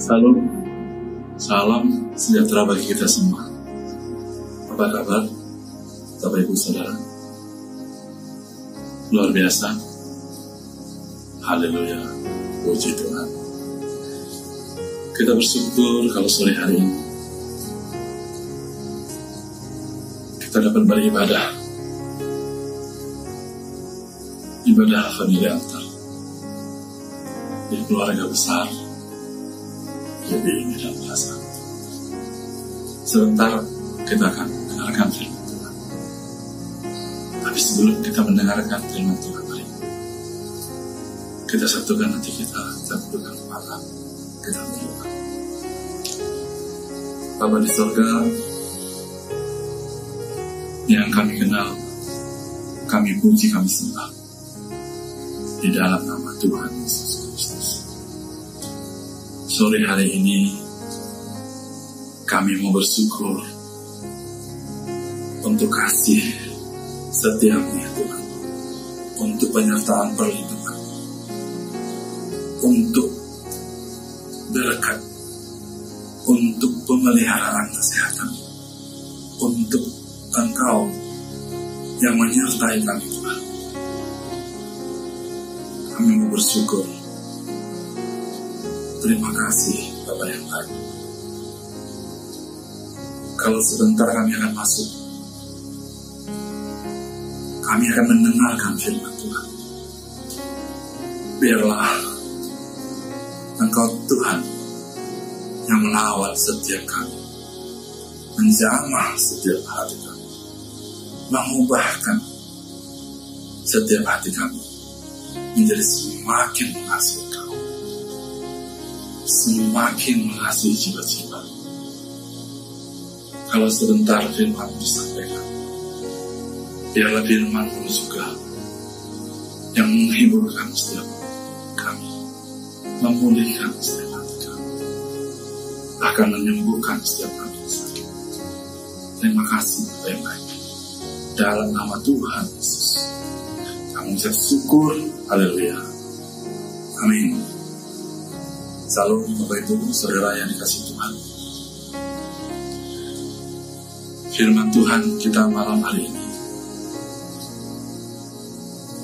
Salam, salam sejahtera bagi kita semua. Apa kabar, Bapak Ibu Saudara? Luar biasa. Haleluya, puji Tuhan. Kita bersyukur kalau sore hari ini kita dapat beribadah. Ibadah famili altar di keluarga besar jadi ini dan biasa. Sebentar kita akan mendengarkan firman Tuhan. Tapi sebelum kita mendengarkan firman Tuhan hari ini, kita satukan hati kita, tundukkan kepala, kita berdoa. Bapa di surga, yang kami kenal, kami puji, kami sembah di dalam nama Tuhan Yesus. Sore hari ini kami mau bersyukur untuk kasih setiapmu ya Tuhan, untuk penyertaan perlindungan, untuk berkat, untuk pemeliharaan kesehatan, untuk Engkau yang menyertai kami Tuhan. Kami mau bersyukur. Terima kasih Bapak yang baik. Kalau sebentar kami akan masuk, kami akan mendengarkan firman Tuhan. Biarlah Engkau Tuhan yang melawat setiap kami, menjamah setiap hati kami, mengubahkan setiap hati kami menjadi semakin Engkau, semakin mengasihi jiwa-jiwa. Kalau sebentar firman disampaikan, biarlah firman juga yang menghiburkan setiap kami, memulihkan setiap hati kami, akan menyembuhkan setiap kami sakit. Terima kasih baik. Dalam nama Tuhan Yesus, kami ucap syukur. Haleluya. Amin. Salam Bapak Ibu, Saudara yang dikasih Tuhan. Firman Tuhan kita malam hari ini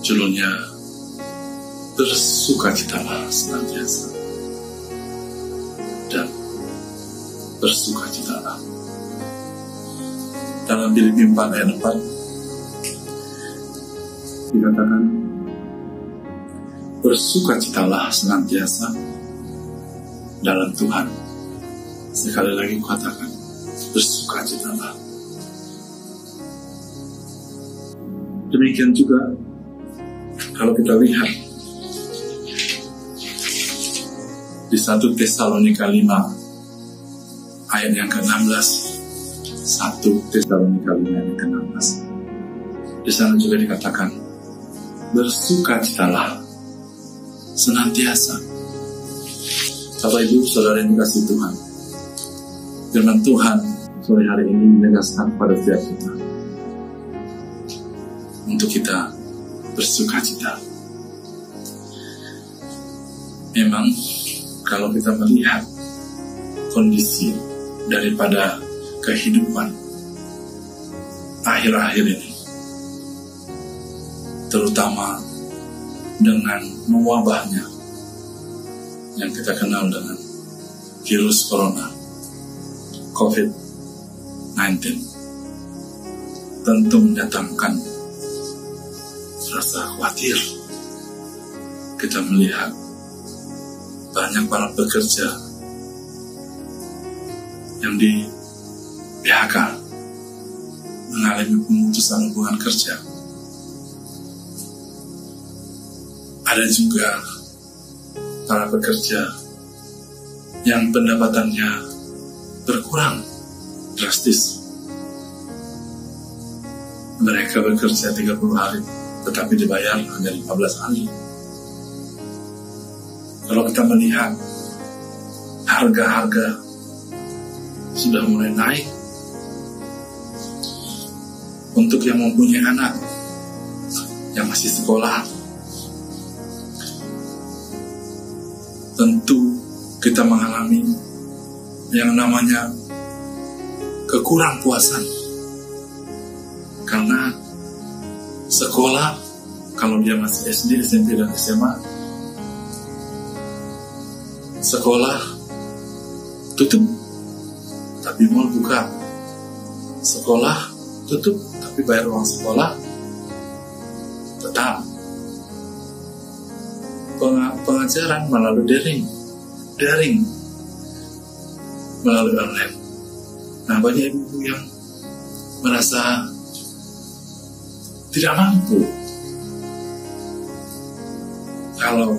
judulnya bersukacitalah senantiasa. Dan bersukacitalah. Dalam Filipi 4 ayat 4 dikatakan bersukacitalah senantiasa dalam Tuhan. Sekali lagi katakan bersukacitalah demikian juga kalau kita lihat di satu Tesalonika 5 ayat yang ke-16 satu Tesalonika 5 ayat yang ke-16 di sana juga dikatakan bersukacitalah senantiasa Bapak Ibu Saudara yang dikasih Tuhan firman Tuhan sore hari ini menegaskan pada setiap kita untuk kita bersuka cita. Memang kalau kita melihat kondisi daripada kehidupan akhir-akhir ini, terutama dengan mewabahnya yang kita kenal dengan virus corona, COVID-19, tentu mendatangkan rasa khawatir. Kita melihat banyak para pekerja yang di PHK mengalami pemutusan hubungan kerja. Ada juga para pekerja yang pendapatannya berkurang drastis. Mereka bekerja 30 hari tetapi dibayar hanya 15 hari. Kalau kita melihat harga-harga sudah mulai naik untuk yang mempunyai anak yang masih sekolah tentu kita mengalami yang namanya kekurang puasan karena sekolah kalau dia masih SD, SMP dan SMA sekolah tutup tapi mal buka. Sekolah tutup tapi bayar uang sekolah pengajaran melalui daring. Daring. Melalui online. Nah banyak ibu yang merasa tidak mampu. Kalau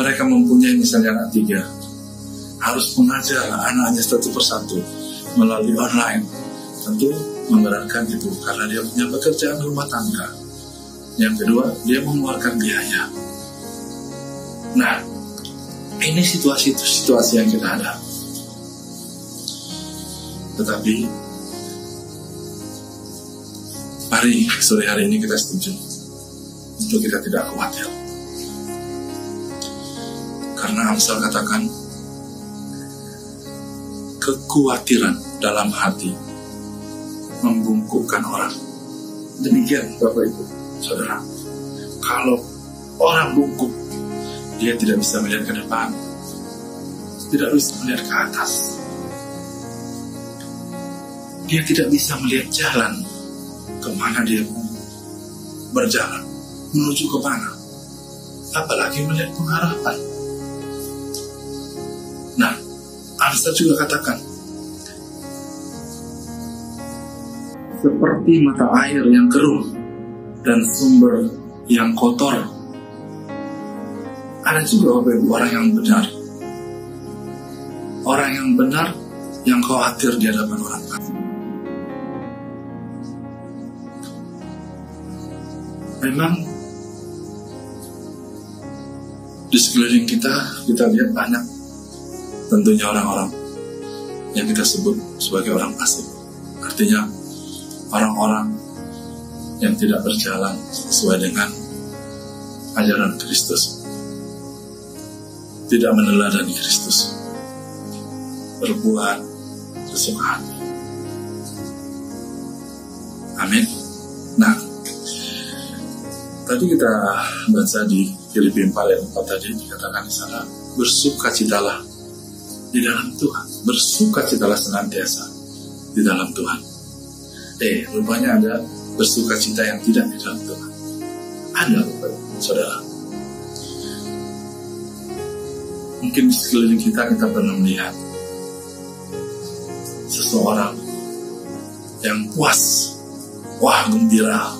mereka mempunyai misalnya anak tiga harus mengajar anaknya satu persatu melalui online. Tentu memberatkan itu karena dia punya pekerjaan rumah tangga. Yang kedua dia mengeluarkan biaya nah ini situasi-situasi yang kita ada. Tetapi mari sore hari ini kita setuju untuk kita tidak khawatir. Karena Amsal katakan kekhawatiran dalam hati membungkukkan orang. Demikian Bapak Ibu, Saudara. Kalau orang bungkuk dia tidak bisa melihat ke depan, tidak bisa melihat ke atas. Dia tidak bisa melihat jalan ke mana dia berjalan, menuju ke mana. Apalagi melihat pengharapan. Nah, Amsal juga katakan, seperti mata air yang keruh dan sumber yang kotor ada juga orang yang benar. Orang yang benar yang khawatir di hadapan orang lain. Memang di sekeliling kita kita lihat banyak tentunya orang-orang yang kita sebut sebagai orang asing. Artinya orang-orang yang tidak berjalan sesuai dengan ajaran Kristus tidak meneladani Kristus. Berbuat sesuka hati. Amin. Nah, tadi kita baca di Filipi 4 ayat 4 tadi dikatakan di sana bersuka citalah di dalam Tuhan, bersuka citalah senantiasa di dalam Tuhan. Eh, rupanya ada bersuka cita yang tidak di dalam Tuhan. Ada, saudara. Mungkin di sekeliling kita kita pernah melihat seseorang yang puas, wah gembira,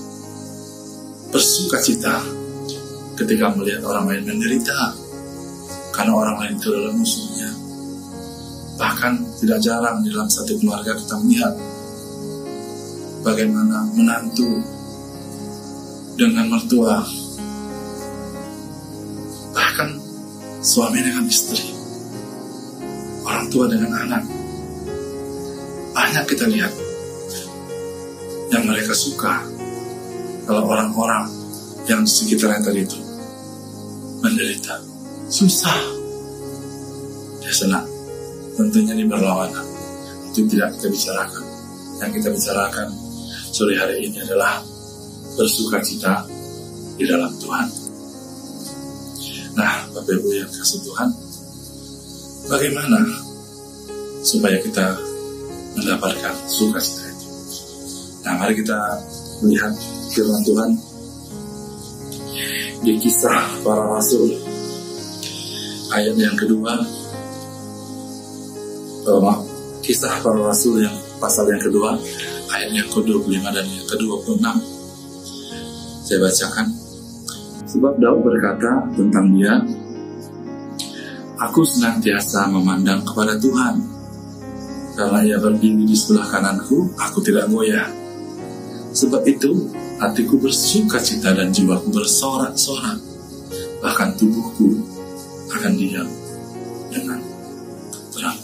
bersuka cita ketika melihat orang lain menderita karena orang lain itu adalah musuhnya. Bahkan tidak jarang di dalam satu keluarga kita melihat bagaimana menantu dengan mertua suami dengan istri, orang tua dengan anak. Banyak kita lihat yang mereka suka kalau orang-orang yang di sekitarnya tadi itu menderita, susah, dia senang. Tentunya ini berlawanan. Itu tidak kita bicarakan. Yang kita bicarakan sore hari ini adalah bersuka cita di dalam Tuhan. Bapak yang kasih Tuhan, bagaimana supaya kita mendapatkan sukacita itu? Nah, mari kita melihat firman Tuhan di kisah para rasul. Ayat yang kedua oh, kisah para rasul yang pasal yang kedua ayat yang ke-25 dan yang ke-26 saya bacakan. Sebab Daud berkata tentang dia, Aku senantiasa memandang kepada Tuhan. Karena ia berdiri di sebelah kananku, aku tidak goyah. Sebab itu, hatiku bersuka cita dan jiwaku bersorak-sorak. Bahkan tubuhku akan diam dengan terang.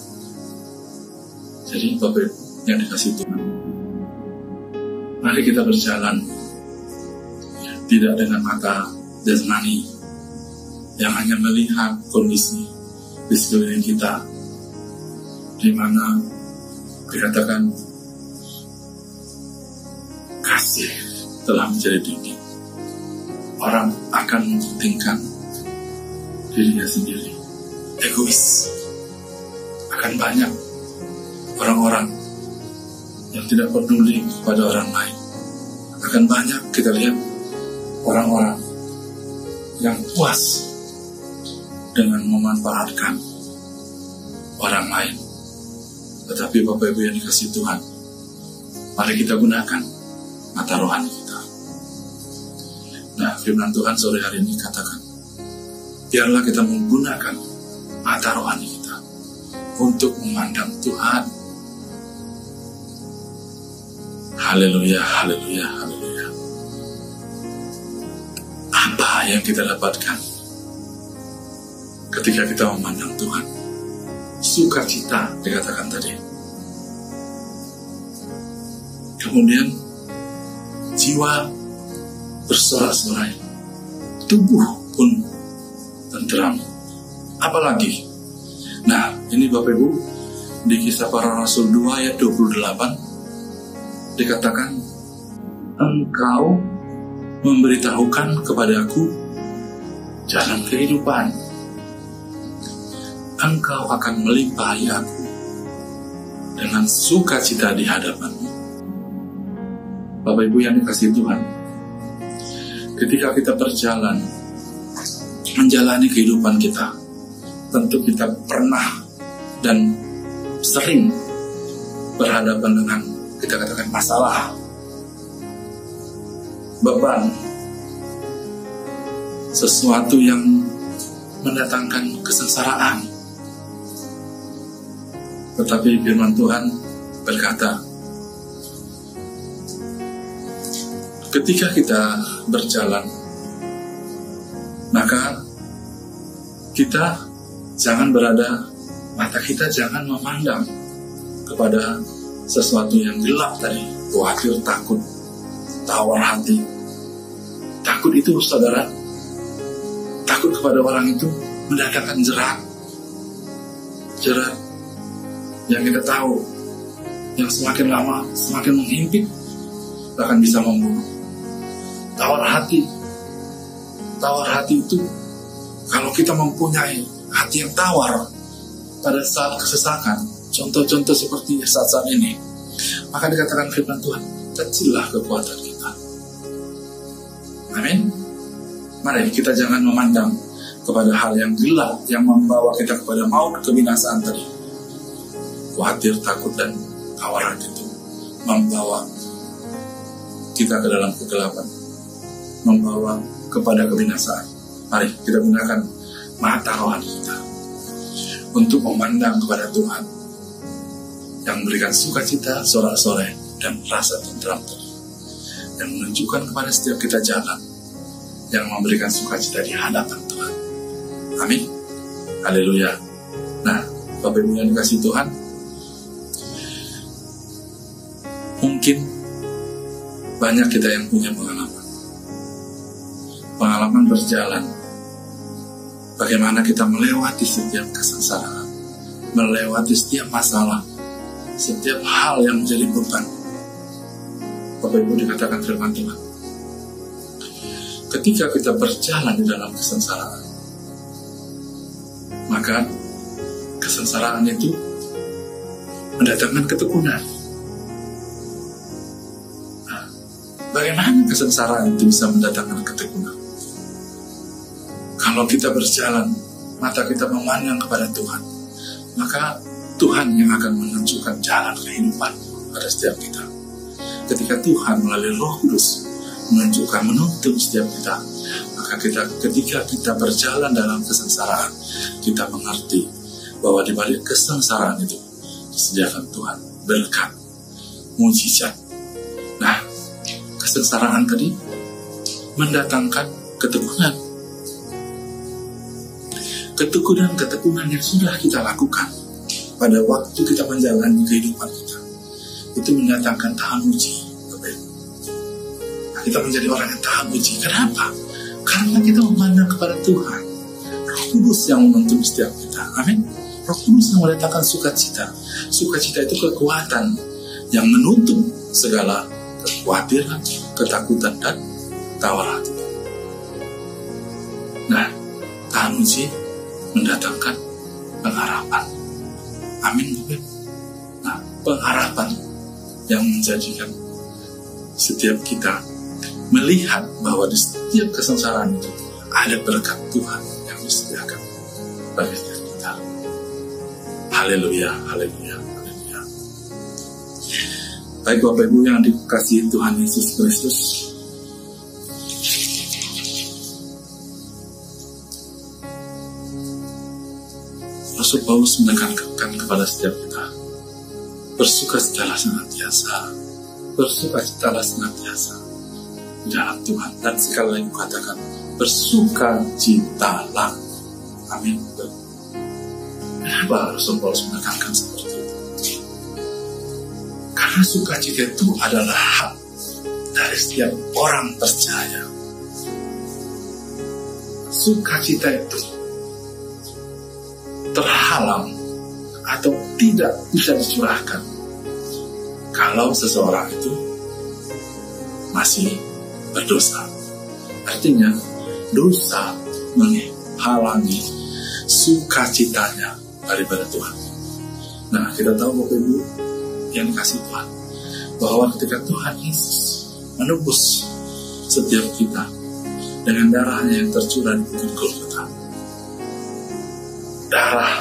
Jadi Bapak yang dikasih Tuhan, mari kita berjalan tidak dengan mata jasmani yang hanya melihat kondisi di sekeliling kita, di mana dikatakan kasih telah menjadi tinggi. Orang akan mementingkan dirinya sendiri, egois. Akan banyak orang-orang yang tidak peduli kepada orang lain. Akan banyak kita lihat orang-orang yang puas dengan memanfaatkan orang lain. Tetapi Bapak Ibu yang dikasih Tuhan, mari kita gunakan mata rohani kita. Nah, firman Tuhan sore hari ini katakan, biarlah kita menggunakan mata rohani kita untuk memandang Tuhan. Haleluya, haleluya, haleluya. Apa yang kita dapatkan ketika kita memandang Tuhan? Sukacita dikatakan tadi. Kemudian jiwa bersorak-sorai, tubuh pun tenteram. Apalagi, nah ini Bapak Ibu, di kisah para Rasul 2 ayat 28, dikatakan, Engkau memberitahukan kepadaku jalan kehidupan. Engkau akan melimpahi aku dengan sukacita di hadapanmu. Bapak Ibu yang dikasih Tuhan, ketika kita berjalan menjalani kehidupan kita, tentu kita pernah dan sering berhadapan dengan kita katakan masalah, beban, sesuatu yang mendatangkan kesengsaraan. Tetapi firman Tuhan berkata, ketika kita berjalan, maka kita jangan berada, mata kita jangan memandang kepada sesuatu yang gelap tadi, khawatir, takut, tawar hati. Takut itu, saudara, takut kepada orang itu mendatangkan jerat. Jerat yang kita tahu, yang semakin lama semakin menghimpit, bahkan bisa membunuh tawar hati. Tawar hati itu kalau kita mempunyai hati yang tawar pada saat kesesakan, contoh-contoh seperti saat-saat ini, maka dikatakan firman Tuhan, kecillah kekuatan kita. Amin. Mari kita jangan memandang kepada hal yang gelap yang membawa kita kepada maut kebinasaan tadi. Khawatir, takut, dan tawar hati itu membawa kita ke dalam kegelapan membawa kepada kebinasaan. Mari kita gunakan mata rohani kita untuk memandang kepada Tuhan yang memberikan sukacita, sorak-sorai, dan rasa tentram yang menunjukkan kepada setiap kita jalan yang memberikan sukacita di hadapan Tuhan. Amin. Haleluya. Nah, Bapak Ibu yang dikasih Tuhan, mungkin banyak kita yang punya pengalaman pengalaman berjalan. Bagaimana kita melewati setiap kesengsaraan, melewati setiap masalah, setiap hal yang menjadi beban. Bapak Ibu dikatakan firman Tuhan. Ketika kita berjalan di dalam kesengsaraan, maka kesengsaraan itu mendatangkan ketekunan. Bagaimana kesengsaraan itu bisa mendatangkan ketekunan? Kalau kita berjalan, mata kita memandang kepada Tuhan, maka Tuhan yang akan menunjukkan jalan kehidupan pada setiap kita. Ketika Tuhan melalui Roh Kudus menunjukkan menuntun setiap kita, maka kita ketika kita berjalan dalam kesengsaraan, kita mengerti bahwa di balik kesengsaraan itu disediakan Tuhan berkat, mujizat. Kesengsaraan tadi mendatangkan ketekunan ketekunan-ketekunan yang sudah kita lakukan pada waktu kita menjalani kehidupan kita itu mendatangkan tahan uji nah, kita menjadi orang yang tahan uji kenapa? karena kita memandang kepada Tuhan Roh Kudus yang menuntun setiap kita. Amin. Roh Kudus yang meletakkan sukacita. Sukacita itu kekuatan yang menutup segala kekhawatiran, ketakutan, dan tawar hati. Nah, tahan uji mendatangkan pengharapan. Amin. Nah, pengharapan yang menjadikan setiap kita melihat bahwa di setiap kesengsaraan itu ada berkat Tuhan yang disediakan bagi kita. Haleluya, haleluya. Baik Bapak Ibu yang dikasihi Tuhan Yesus Kristus, Rasul Paulus menekankan kepada setiap kita. Bersuka citalah senantiasa. Bersuka citalah senantiasa. Dalam Tuhan. Dan sekali lagi katakan bersuka citalah. Amin. Kenapa Rasul Paulus menekankan sukacita itu adalah hak dari setiap orang percaya sukacita itu terhalang atau tidak bisa dicurahkan kalau seseorang itu masih berdosa. Artinya dosa menghalangi sukacitanya daripada Tuhan. Nah, kita tahu Bapak Ibu yang kasih Tuhan bahwa ketika Tuhan Yesus menebus setiap kita dengan darahnya yang tercurah di bukit Golgota. Darah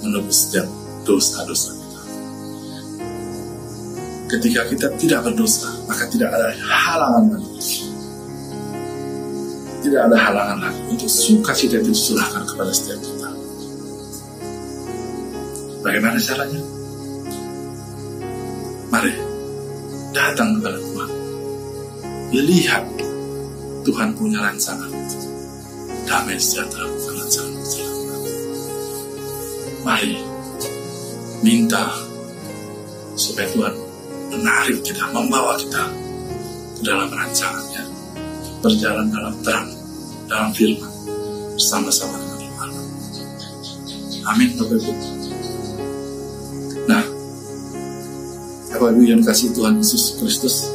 menebus setiap dosa-dosa kita. Ketika kita tidak berdosa, maka tidak ada halangan lagi. Tidak ada halangan lagi untuk sukacita itu kepada setiap kita. Bagaimana caranya? Datang kepada Tuhan. Lihat Tuhan punya rancangan. Damai sejahtera bukan rancangan kecelakaan. Mari minta supaya Tuhan menarik kita, membawa kita ke dalam rancangannya. Berjalan dalam terang, dalam firman, bersama-sama dengan Tuhan. Amin, Bapak Ibu. Bapak Ibu yang kasih Tuhan Yesus Kristus,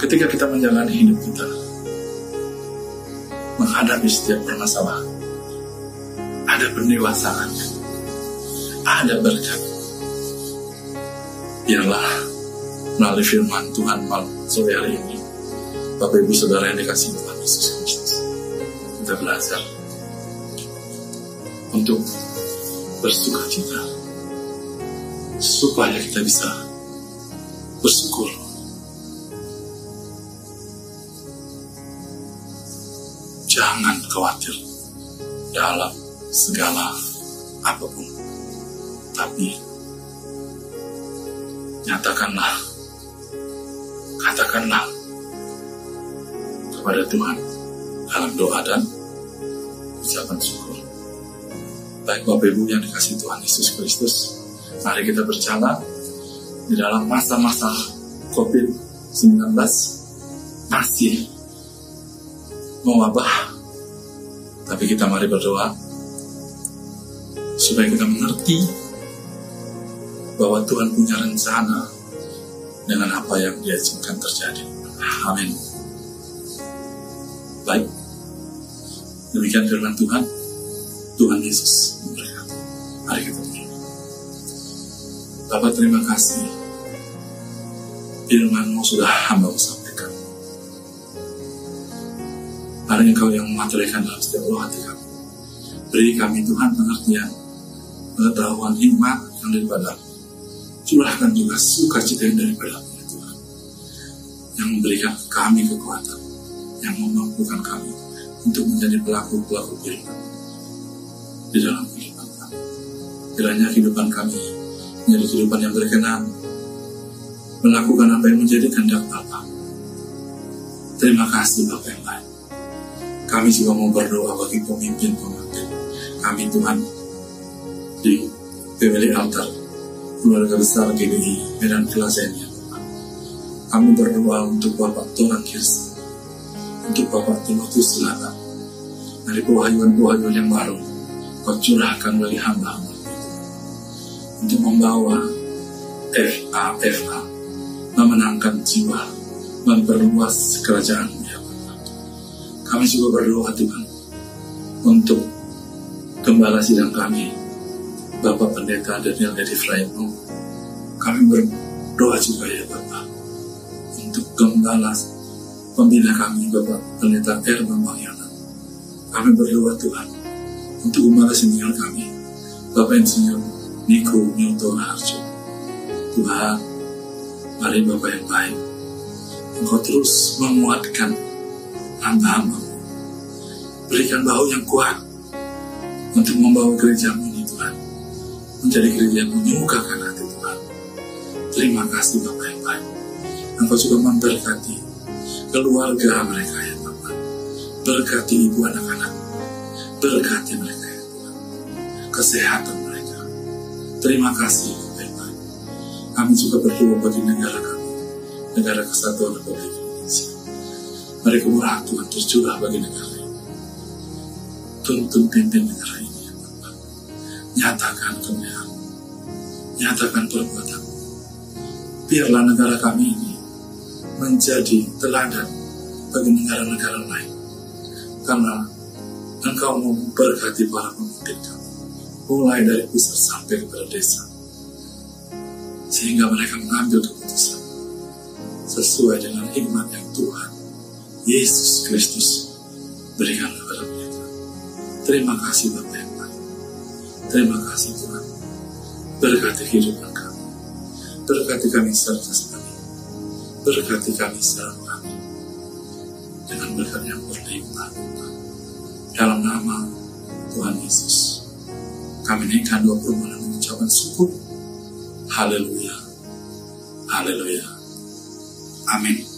ketika kita menjalani hidup kita, menghadapi setiap permasalahan, ada pendewasaan, ada berkat. Biarlah melalui firman Tuhan malam sore hari ini, Bapak Ibu Saudara yang dikasih Tuhan Yesus Kristus, kita belajar untuk bersuka cita. Supaya kita bisa bersyukur. Jangan khawatir dalam segala apa pun. Tapi nyatakanlah katakanlah kepada Tuhan dalam doa dan ucapan syukur baik Bapak Ibu yang dikasih Tuhan Yesus Kristus mari kita berjalan di dalam masa-masa COVID-19 masih mewabah tapi kita mari berdoa supaya kita mengerti bahwa Tuhan punya rencana dengan apa yang dia terjadi. Amin. Baik. Demikian firman Tuhan. Tuhan Yesus memberkati. Mari kita berdoa. Bapak terima kasih. Firmanmu sudah hamba sampaikan. Hari engkau yang mematerikan dalam setiap roh hati kami. Beri kami Tuhan pengertian, pengetahuan hikmat yang daripada curahkan juga sukacita yang daripada ya Tuhan yang memberikan kami kekuatan yang memampukan kami untuk menjadi pelaku-pelaku firman di dalam kehidupan kami kiranya kehidupan kami menjadi kehidupan yang berkenan melakukan apa yang menjadi kehendak Bapa. Terima kasih Bapak yang baik. Kami juga mau berdoa bagi pemimpin-pemimpin kami Tuhan di Family Altar keluarga besar GBI Medan ini Kami berdoa untuk Bapak Tuhan Kirsten, untuk Bapak Timotius Selatan, dari pewahyuan-pewahyuan yang baru, kau curahkan hamba-hamba untuk membawa FA, FA, memenangkan jiwa, memperluas kerajaan. Ya Kami juga berdoa Tuhan. Untuk gembala sidang kami, Bapak Pendeta Daniel Dedi Fraino. Kami berdoa juga ya Bapak. Untuk gembala pembina kami Bapak Pendeta R. Bambang Kami berdoa Tuhan untuk gembala senior kami, Bapak Insinyur Niko Newton Harjo. Tuhan, mari Bapak yang baik, Engkau terus menguatkan hamba-hamba Berikan bahu yang kuat untuk membawa gerejamu ini Tuhan. Menjadi gereja yang menyukakan hati Tuhan. Terima kasih Bapak yang baik. Engkau juga memberkati keluarga mereka ya Bapak. Berkati ibu anak-anak. Berkati mereka ya Tuhan. Kesehatan mereka. Terima kasih yang baik. Kami juga berdoa bagi negara kami. Negara Kesatuan Republik Indonesia. Mari kemurahan Tuhan tercurah bagi negara tuntun pimpin negara ini ya Bapak. Nyatakan kemuliaan, nyatakan perbuatan. Biarlah negara kami ini menjadi teladan bagi negara-negara lain. Karena Engkau memberkati para pemimpin kami, mulai dari pusat sampai kepada desa. Sehingga mereka mengambil keputusan sesuai dengan hikmat yang Tuhan Yesus Kristus berikan kepada mereka. Terima kasih Bapak yang baik. Terima kasih Tuhan. Berkati kehidupan kami. Berkati kami serta kami. Berkati kami selalu kami. Dengan berkat yang berlimpah. Dalam nama Tuhan Yesus. Kami naikkan dua permohonan mengucapkan syukur. Haleluya. Haleluya. Amin.